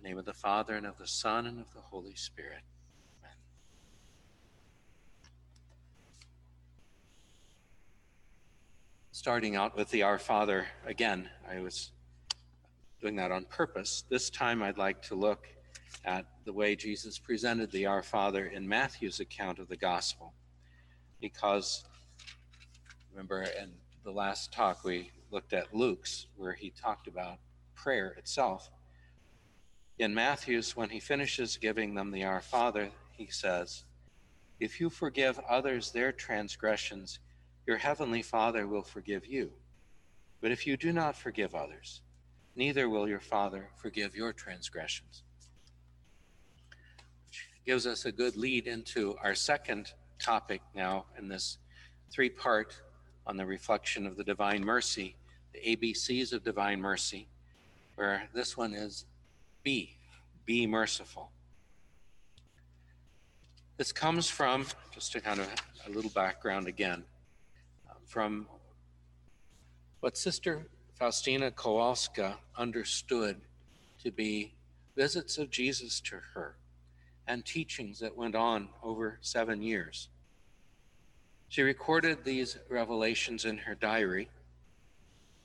The name of the Father, and of the Son, and of the Holy Spirit. Amen. Starting out with the Our Father again, I was doing that on purpose. This time I'd like to look at the way Jesus presented the Our Father in Matthew's account of the Gospel. Because remember, in the last talk, we looked at Luke's, where he talked about prayer itself. In Matthew's, when he finishes giving them the Our Father, he says, If you forgive others their transgressions, your heavenly Father will forgive you. But if you do not forgive others, neither will your Father forgive your transgressions. Which gives us a good lead into our second topic now in this three part on the reflection of the divine mercy, the ABCs of divine mercy, where this one is be, be merciful. This comes from, just to kind of a little background again, um, from what Sister Faustina Kowalska understood to be visits of Jesus to her and teachings that went on over seven years. She recorded these revelations in her diary,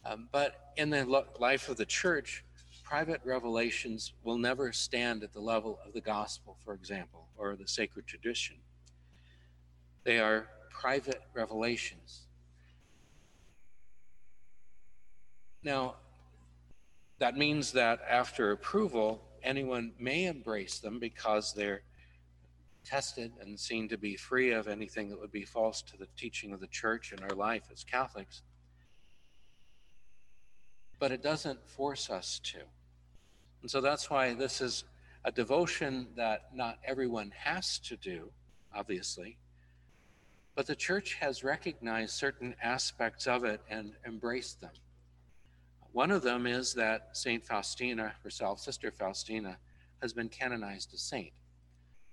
um, but in the life of the church, private revelations will never stand at the level of the gospel, for example, or the sacred tradition. They are private revelations. Now, that means that after approval, anyone may embrace them because they're tested and seen to be free of anything that would be false to the teaching of the church and our life as Catholics. But it doesn't force us to. And so that's why this is a devotion that not everyone has to do, obviously. But the church has recognized certain aspects of it and embraced them. One of them is that St. Faustina herself, Sister Faustina, has been canonized a saint.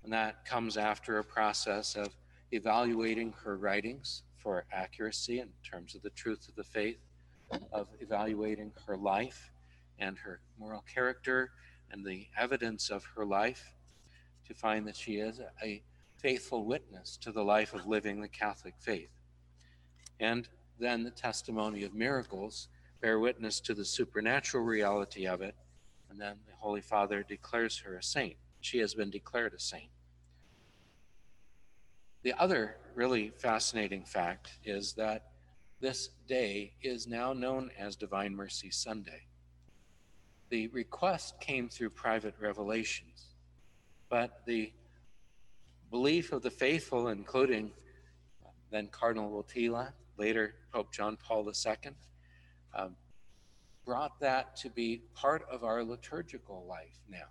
And that comes after a process of evaluating her writings for accuracy in terms of the truth of the faith, of evaluating her life and her moral character and the evidence of her life to find that she is a faithful witness to the life of living the Catholic faith. And then the testimony of miracles bear witness to the supernatural reality of it. And then the Holy Father declares her a saint. She has been declared a saint. The other really fascinating fact is that this day is now known as Divine Mercy Sunday. The request came through private revelations, but the belief of the faithful, including then Cardinal Wojtyla, later Pope John Paul II, um, brought that to be part of our liturgical life now,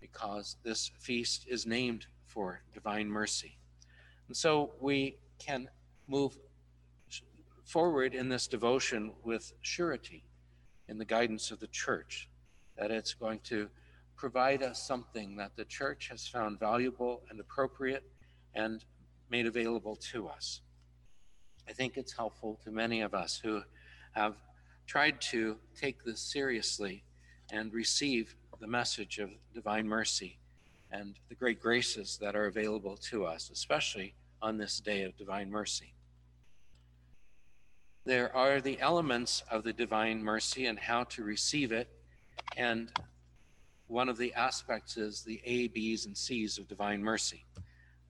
because this feast is named for divine mercy. And so we can move forward in this devotion with surety in the guidance of the church that it's going to provide us something that the church has found valuable and appropriate and made available to us. I think it's helpful to many of us who have tried to take this seriously and receive the message of divine mercy and the great graces that are available to us, especially on this day of divine mercy. There are the elements of the divine mercy and how to receive it and one of the aspects is the A, B's, and C's of divine mercy.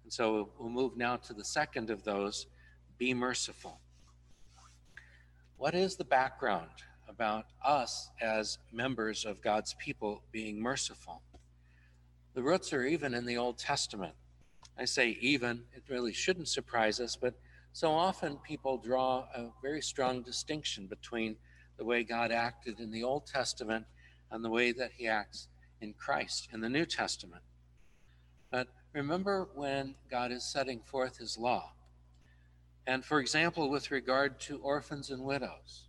And so we'll move now to the second of those be merciful. What is the background about us as members of God's people being merciful? The roots are even in the Old Testament. I say even, it really shouldn't surprise us, but so often people draw a very strong distinction between the way God acted in the Old Testament and the way that he acts in Christ in the New Testament. But remember when God is setting forth his law. And for example, with regard to orphans and widows,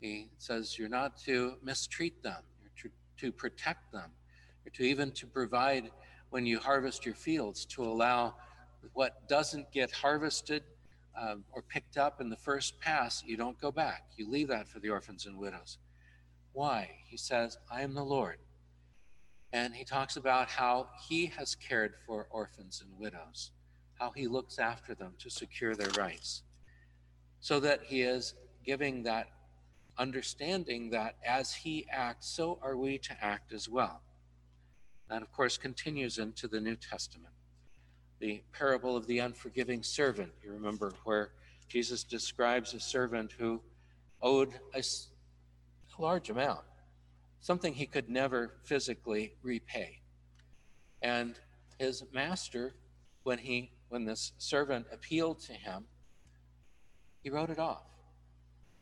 he says you're not to mistreat them, you're to, to protect them, you're to even to provide when you harvest your fields to allow what doesn't get harvested um, or picked up in the first pass, you don't go back. You leave that for the orphans and widows. Why? He says, I am the Lord. And he talks about how he has cared for orphans and widows, how he looks after them to secure their rights. So that he is giving that understanding that as he acts, so are we to act as well. That, of course, continues into the New Testament. The parable of the unforgiving servant, you remember, where Jesus describes a servant who owed a, large amount something he could never physically repay. And his master, when he when this servant appealed to him, he wrote it off.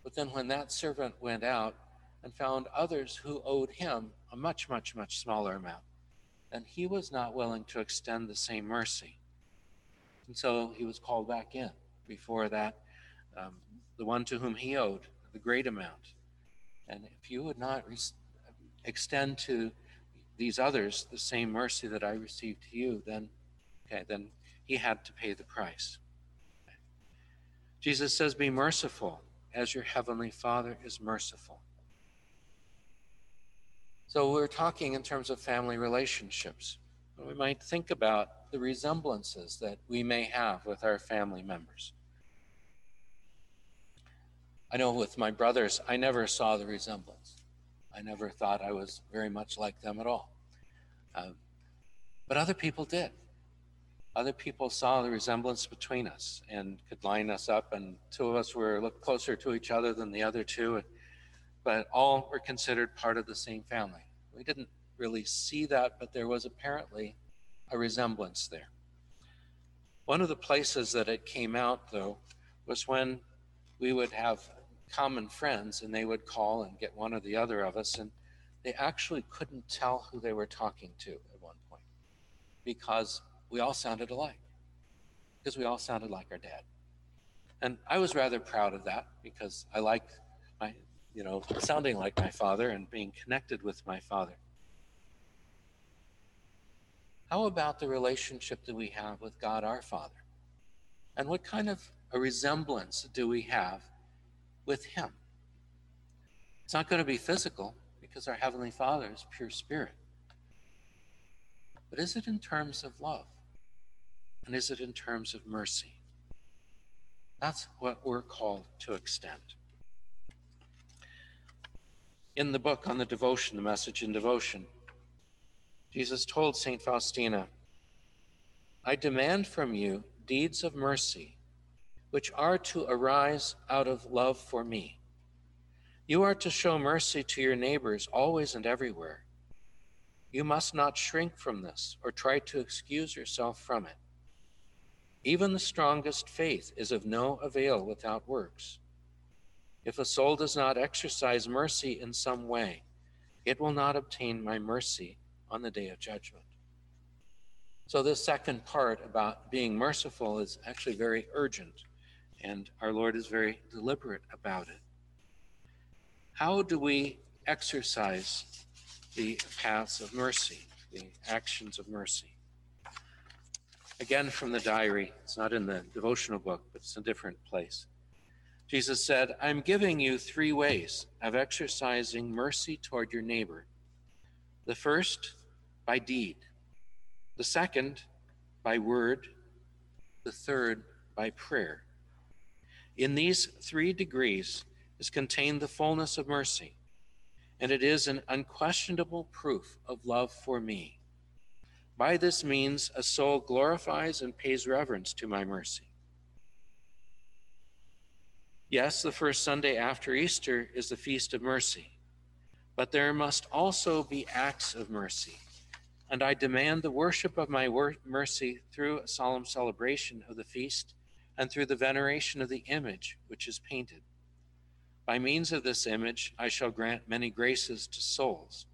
But then when that servant went out and found others who owed him a much, much, much smaller amount, and he was not willing to extend the same mercy. And so he was called back in before that, um, the one to whom he owed the great amount. And if you would not extend to these others the same mercy that I received to you, then, okay, then he had to pay the price. Jesus says, Be merciful as your heavenly Father is merciful. So we're talking in terms of family relationships. We might think about the resemblances that we may have with our family members. I know with my brothers, I never saw the resemblance. I never thought I was very much like them at all. Um, but other people did. Other people saw the resemblance between us and could line us up, and two of us were little closer to each other than the other two, but all were considered part of the same family. We didn't really see that, but there was apparently a resemblance there. One of the places that it came out, though, was when we would have common friends and they would call and get one or the other of us and they actually couldn't tell who they were talking to at one point because we all sounded alike because we all sounded like our dad. And i was rather proud of that because i like my you know sounding like my father and being connected with my father. How about the relationship that we have with god our father? And what kind of a resemblance do we have with Him. It's not going to be physical because our Heavenly Father is pure spirit. But is it in terms of love? And is it in terms of mercy? That's what we're called to extend. In the book on the devotion, the message in devotion, Jesus told St. Faustina, I demand from you deeds of mercy which are to arise out of love for me. You are to show mercy to your neighbors always and everywhere. You must not shrink from this or try to excuse yourself from it. Even the strongest faith is of no avail without works. If a soul does not exercise mercy in some way, it will not obtain my mercy on the day of judgment. So, this second part about being merciful is actually very urgent and our Lord is very deliberate about it. How do we exercise the paths of mercy, the actions of mercy? Again, from the diary, it's not in the devotional book, but it's a different place. Jesus said, I'm giving you three ways of exercising mercy toward your neighbor. The first, by deed. The second, by word. The third, by prayer. In these three degrees is contained the fullness of mercy, and it is an unquestionable proof of love for me. By this means, a soul glorifies and pays reverence to my mercy. Yes, the first Sunday after Easter is the Feast of Mercy, but there must also be acts of mercy. And I demand the worship of my mercy through a solemn celebration of the feast and through the veneration of the image which is painted. By means of this image, I shall grant many graces to souls.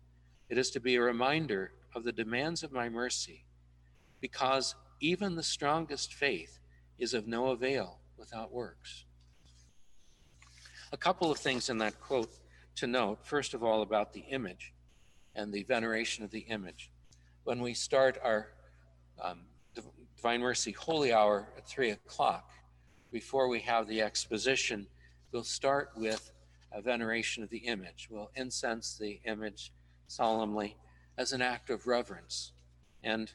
It is to be a reminder of the demands of my mercy because even the strongest faith is of no avail without works. A couple of things in that quote to note. First of all, about the image and the veneration of the image. When we start our um, Divine Mercy Holy Hour at 3 o'clock, before we have the exposition, we'll start with a veneration of the image. We'll incense the image solemnly as an act of reverence. And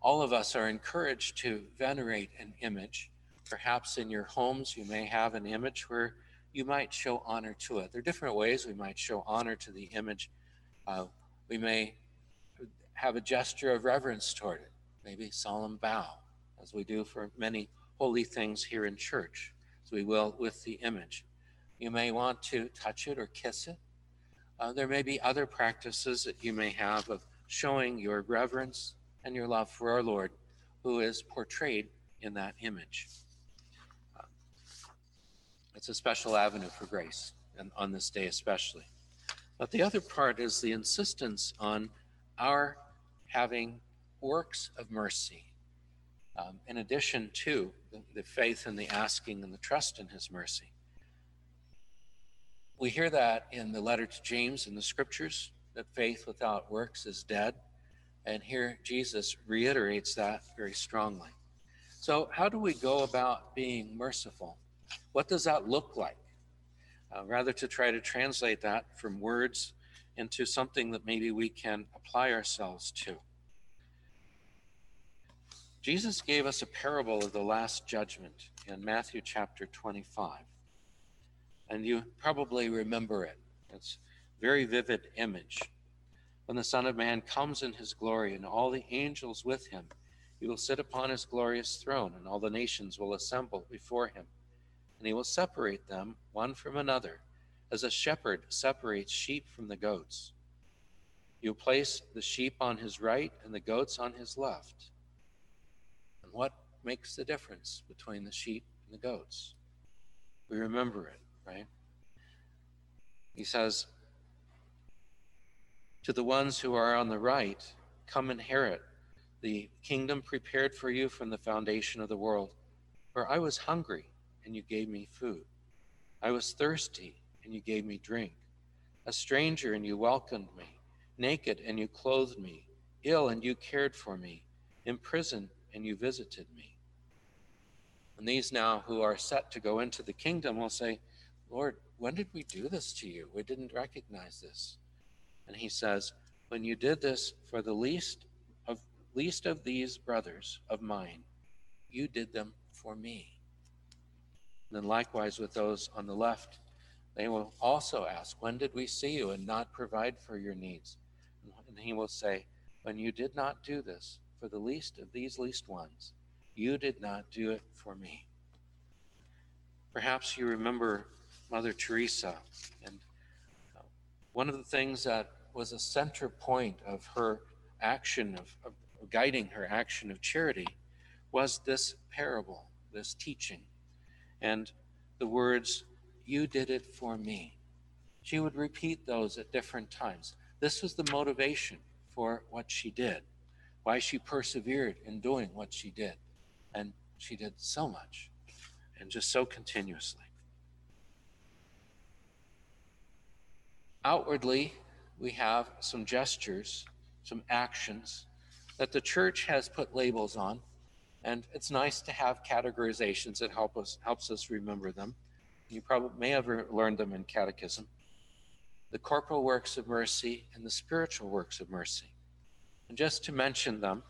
all of us are encouraged to venerate an image. Perhaps in your homes, you may have an image where you might show honor to it. There are different ways we might show honor to the image. Uh, we may have a gesture of reverence toward it, maybe solemn bow, as we do for many holy things here in church, as we will with the image. You may want to touch it or kiss it. Uh, there may be other practices that you may have of showing your reverence and your love for our Lord, who is portrayed in that image. Uh, it's a special avenue for grace, and on this day especially. But the other part is the insistence on our having works of mercy, um, in addition to the, the faith and the asking and the trust in His mercy. We hear that in the letter to James in the scriptures that faith without works is dead. And here Jesus reiterates that very strongly. So, how do we go about being merciful? What does that look like? Uh, rather, to try to translate that from words into something that maybe we can apply ourselves to. Jesus gave us a parable of the Last Judgment in Matthew chapter 25. And you probably remember it. It's a very vivid image. When the Son of Man comes in his glory and all the angels with him, he will sit upon his glorious throne, and all the nations will assemble before him. And he will separate them one from another, as a shepherd separates sheep from the goats. Will place the sheep on his right and the goats on his left. What makes the difference between the sheep and the goats? We remember it, right? He says, to the ones who are on the right, come inherit the kingdom prepared for you from the foundation of the world. For I was hungry, and you gave me food. I was thirsty, and you gave me drink. A stranger, and you welcomed me. Naked, and you clothed me. Ill, and you cared for me. In prison, and you visited me. And these now who are set to go into the kingdom will say, Lord, when did we do this to you? We didn't recognize this. And he says, When you did this for the least of least of these brothers of mine, you did them for me. And then likewise with those on the left, they will also ask, When did we see you and not provide for your needs? And he will say, When you did not do this for the least of these least ones, you did not do it for me. Perhaps you remember Mother Teresa and uh, one of the things that was a center point of her action, of, of guiding her action of charity, was this parable, this teaching, and the words, You did it for me. She would repeat those at different times. This was the motivation for what she did, why she persevered in doing what she did. And she did so much and just so continuously. Outwardly, we have some gestures, some actions that the church has put labels on, and it's nice to have categorizations that help us helps us remember them. You probably may have learned them in catechism. The corporal works of mercy and the spiritual works of mercy. And just to mention them,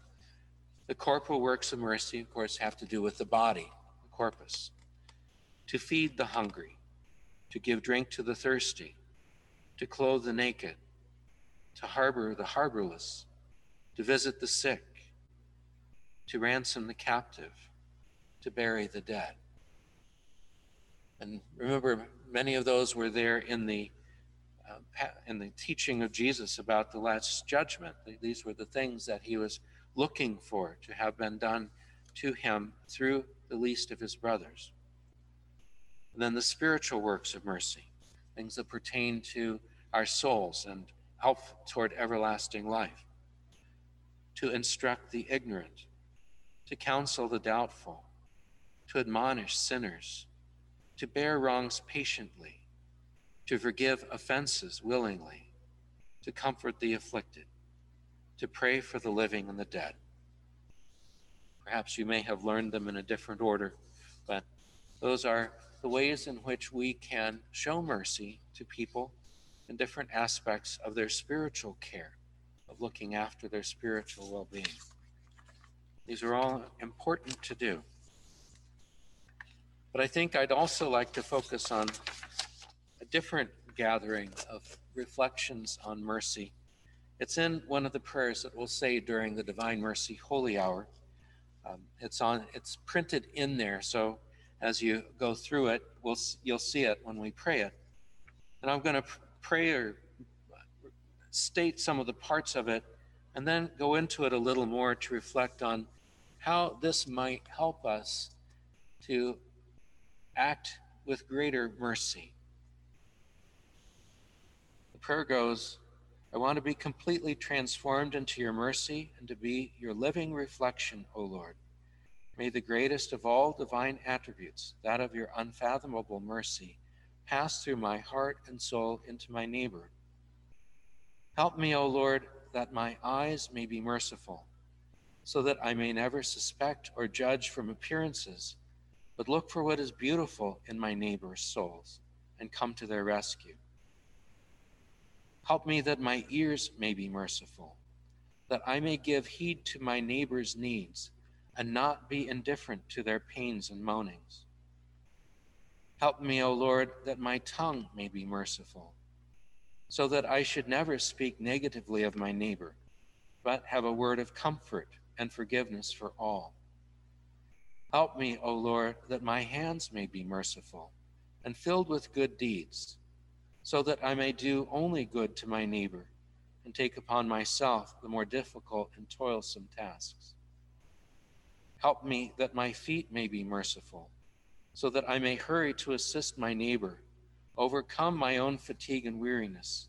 the corporal works of mercy, of course, have to do with the body, the corpus. To feed the hungry, to give drink to the thirsty, to clothe the naked, to harbor the harborless, to visit the sick, to ransom the captive, to bury the dead. And remember, many of those were there in the uh, in the teaching of Jesus about the last judgment. These were the things that he was looking for to have been done to him through the least of his brothers. And then the spiritual works of mercy, things that pertain to our souls and help toward everlasting life. to instruct the ignorant, to counsel the doubtful, to admonish sinners, to bear wrongs patiently, to forgive offenses willingly, to comfort the afflicted, to pray for the living and the dead. Perhaps you may have learned them in a different order, but those are the ways in which we can show mercy to people in different aspects of their spiritual care, of looking after their spiritual well being. These are all important to do. But I think I'd also like to focus on different gathering of reflections on mercy. It's in one of the prayers that we'll say during the Divine Mercy Holy Hour. Um, it's on. It's printed in there, so as you go through it, we'll you'll see it when we pray it. And I'm going to pray or state some of the parts of it, and then go into it a little more to reflect on how this might help us to act with greater mercy. Prayer goes, I want to be completely transformed into your mercy and to be your living reflection, O Lord. May the greatest of all divine attributes, that of your unfathomable mercy, pass through my heart and soul into my neighbor. Help me, O Lord, that my eyes may be merciful, so that I may never suspect or judge from appearances, but look for what is beautiful in my neighbor's souls and come to their rescue. Help me that my ears may be merciful, that I may give heed to my neighbor's needs and not be indifferent to their pains and moanings. Help me, O Lord, that my tongue may be merciful, so that I should never speak negatively of my neighbor, but have a word of comfort and forgiveness for all. Help me, O Lord, that my hands may be merciful and filled with good deeds, so that I may do only good to my neighbor and take upon myself the more difficult and toilsome tasks. Help me that my feet may be merciful, so that I may hurry to assist my neighbor, overcome my own fatigue and weariness.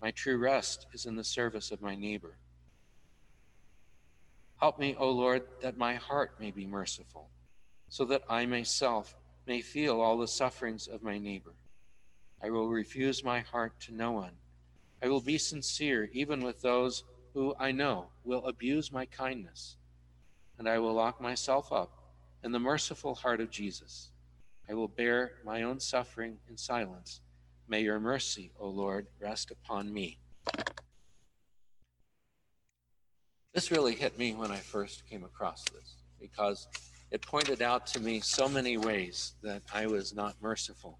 My true rest is in the service of my neighbor. Help me, O Lord, that my heart may be merciful, so that I myself may feel all the sufferings of my neighbor. I will refuse my heart to no one. I will be sincere even with those who I know will abuse my kindness and I will lock myself up in the merciful heart of Jesus. I will bear my own suffering in silence. May your mercy, O Lord, rest upon me. This really hit me when I first came across this because it pointed out to me so many ways that I was not merciful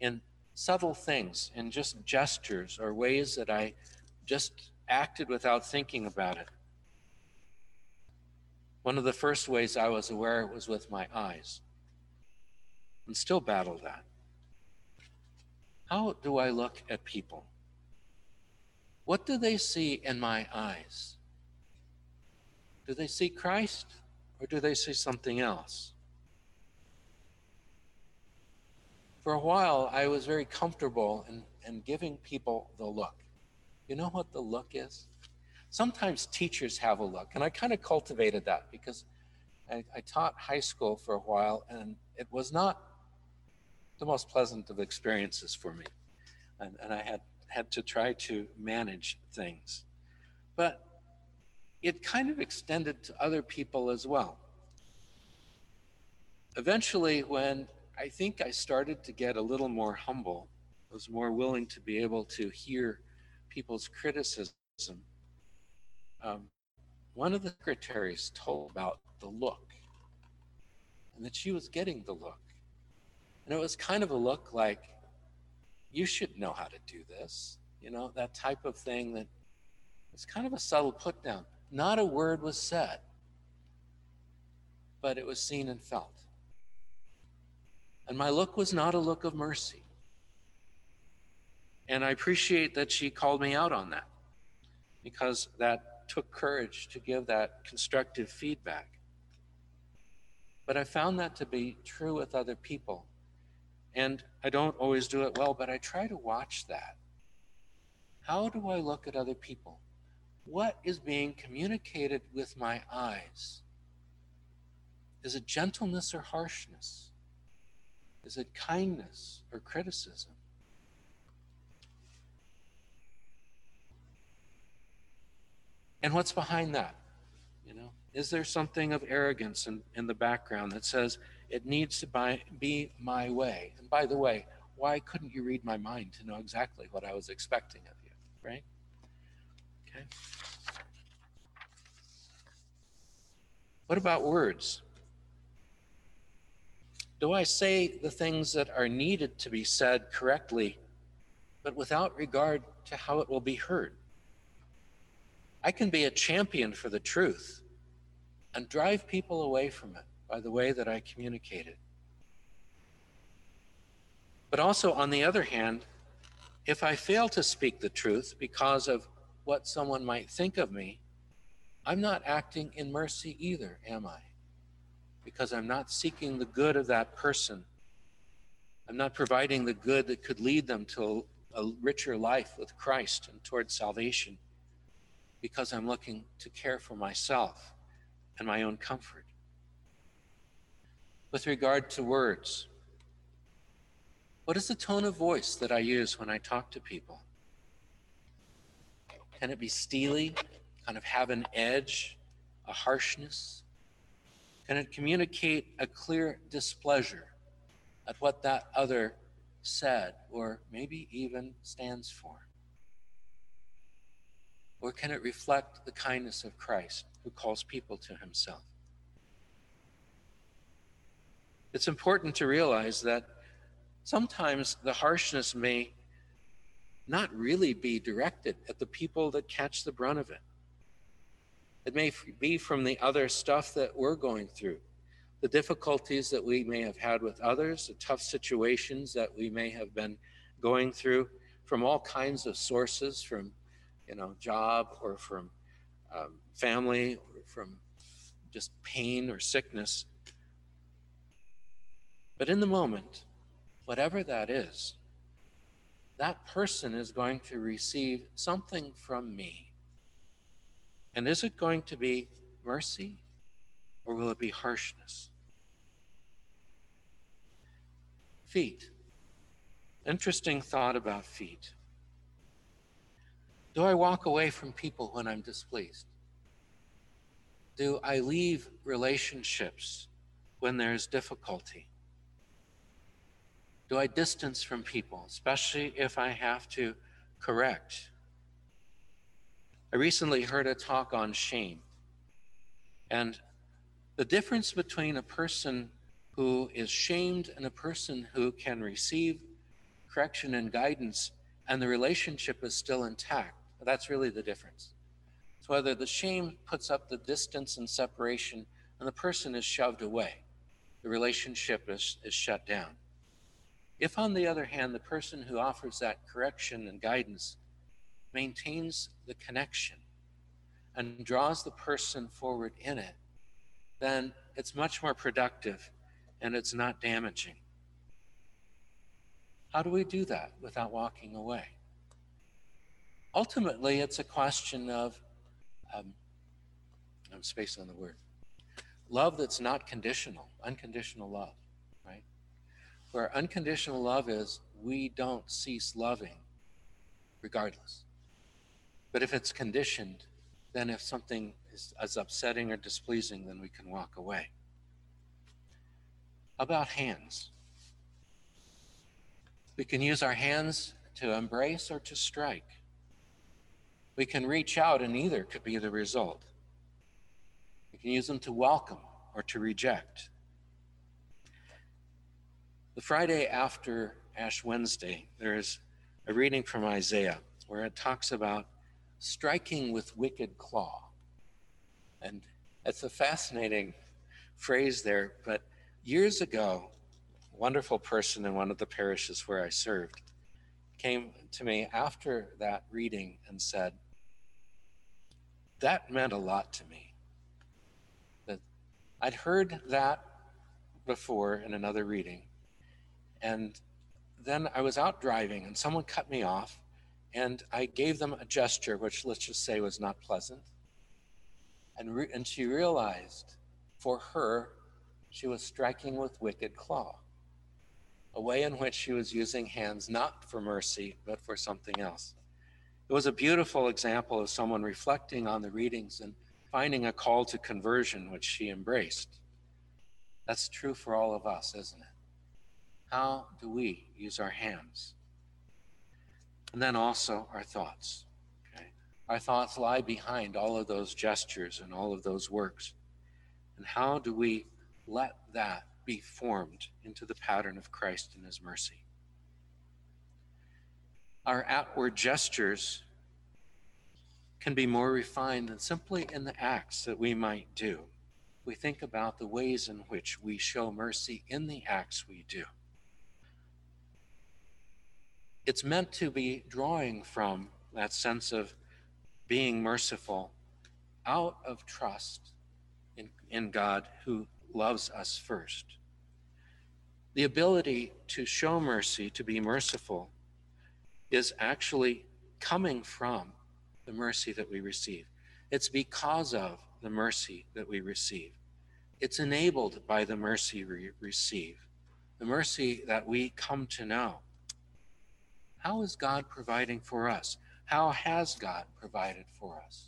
in subtle things, in just gestures or ways that I just acted without thinking about it. One of the first ways I was aware was with my eyes, and still battle that. How do I look at people? What do they see in my eyes? Do they see Christ or do they see something else? For a while, I was very comfortable in, in giving people the look. You know what the look is? sometimes teachers have a look. And I kind of cultivated that because I, I, taught high school for a while and it was not the most pleasant of experiences for me. And, and I had, had to try to manage things. But it kind of extended to other people as well. Eventually, when I think I started to get a little more humble, I was more willing to be able to hear people's criticism um, one of the secretaries told about the look and that she was getting the look. And it was kind of a look like, you should know how to do this. You know, that type of thing that it's kind of a subtle put down. Not a word was said, but it was seen and felt. And my look was not a look of mercy. And I appreciate that she called me out on that because that took courage to give that constructive feedback. But I found that to be true with other people. And I don't always do it well, but I try to watch that. How do I look at other people? what is being communicated with my eyes? Is it gentleness or harshness? Is it kindness or criticism? And what's behind that? You know, is there something of arrogance in, in the background that says it needs to be my way? And by the way, why couldn't you read my mind to know exactly what I was expecting of you, right? Okay. What about words? Do I say the things that are needed to be said correctly, but without regard to how it will be heard? I can be a champion for the truth and drive people away from it by the way that I communicate it. But also, on the other hand, if I fail to speak the truth because of what someone might think of me, I'm not acting in mercy either, am I? Because I'm not seeking the good of that person. I'm not providing the good that could lead them to a richer life with Christ and towards salvation because I'm looking to care for myself and my own comfort. With regard to words, what is the tone of voice that I use when I talk to people? Can it be steely, kind of have an edge, a harshness? Can it communicate a clear displeasure at what that other said or maybe even stands for? Or can it reflect the kindness of Christ who calls people to himself? It's important to realize that sometimes the harshness may not really be directed at the people that catch the brunt of it. It may be from the other stuff that we're going through, the difficulties that we may have had with others, the tough situations that we may have been going through from all kinds of sources, from you know, job or from um, family or from just pain or sickness. But in the moment, whatever that is, that person is going to receive something from me. And is it going to be mercy or will it be harshness? Feet. Interesting thought about feet. Do I walk away from people when I'm displeased? Do I leave relationships when there's difficulty? Do I distance from people, especially if I have to correct? I recently heard a talk on shame. And the difference between a person who is shamed and a person who can receive correction and guidance and the relationship is still intact that's really the difference. It's whether the shame puts up the distance and separation and the person is shoved away, the relationship is, is shut down. If, on the other hand, the person who offers that correction and guidance maintains the connection and draws the person forward in it, then it's much more productive and it's not damaging. How do we do that without walking away? ultimately, it's a question of, um, I'm spacing on the word, love that's not conditional, unconditional love, right? Where unconditional love is, we don't cease loving regardless. But if it's conditioned, then if something is, is upsetting or displeasing, then we can walk away. About hands. We can use our hands to embrace or to strike. We can reach out, and either could be the result. We can use them to welcome or to reject. The Friday after Ash Wednesday, there's a reading from Isaiah where it talks about striking with wicked claw. And it's a fascinating phrase there, but years ago, a wonderful person in one of the parishes where I served came to me after that reading and said, that meant a lot to me. That I'd heard that before in another reading. And then I was out driving and someone cut me off and I gave them a gesture, which let's just say was not pleasant. And, re- and she realized for her, she was striking with wicked claw, a way in which she was using hands not for mercy, but for something else. It was a beautiful example of someone reflecting on the readings and finding a call to conversion, which she embraced. That's true for all of us, isn't it? How do we use our hands? And then also our thoughts. Okay? Our thoughts lie behind all of those gestures and all of those works. And how do we let that be formed into the pattern of Christ and His mercy? Our outward gestures can be more refined than simply in the acts that we might do. We think about the ways in which we show mercy in the acts we do it's meant to be drawing from that sense of being merciful out of trust in, in God who loves us first. The ability to show mercy, to be merciful, is actually coming from the mercy that we receive. It's because of the mercy that we receive. It's enabled by the mercy we receive, the mercy that we come to know. How is God providing for us? How has God provided for us?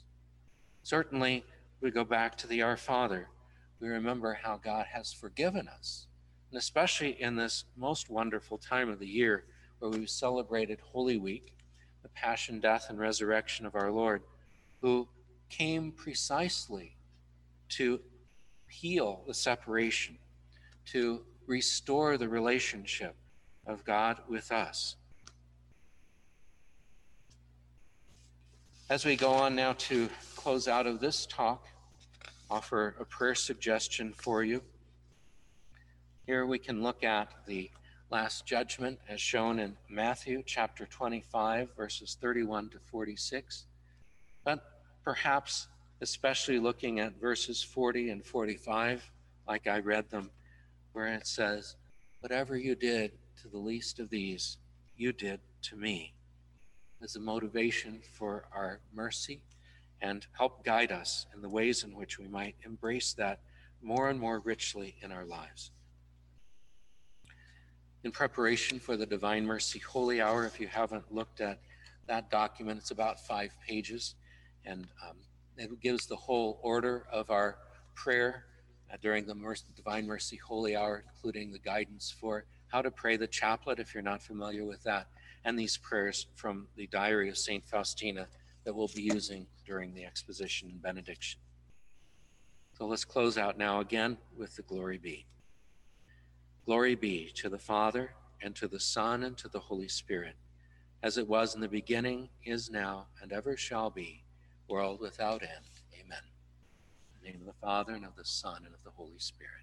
Certainly, we go back to the Our Father. We remember how God has forgiven us. And especially in this most wonderful time of the year where we've celebrated Holy Week, the passion, death, and resurrection of our Lord, who came precisely to heal the separation, to restore the relationship of God with us. As we go on now to close out of this talk, offer a prayer suggestion for you. Here we can look at the last judgment as shown in Matthew chapter 25, verses 31 to 46. But perhaps especially looking at verses 40 and 45, like I read them, where it says, Whatever you did to the least of these, you did to me as a motivation for our mercy and help guide us in the ways in which we might embrace that more and more richly in our lives. In preparation for the Divine Mercy Holy Hour, if you haven't looked at that document, it's about five pages, and um, it gives the whole order of our prayer uh, during the Mercy, Divine Mercy Holy Hour, including the guidance for how to pray the chaplet if you're not familiar with that and these prayers from the diary of St. Faustina that we'll be using during the exposition and benediction. So let's close out now again with the glory be. Glory be to the Father, and to the Son, and to the Holy Spirit, as it was in the beginning, is now, and ever shall be, world without end. Amen. In the name of the Father, and of the Son, and of the Holy Spirit.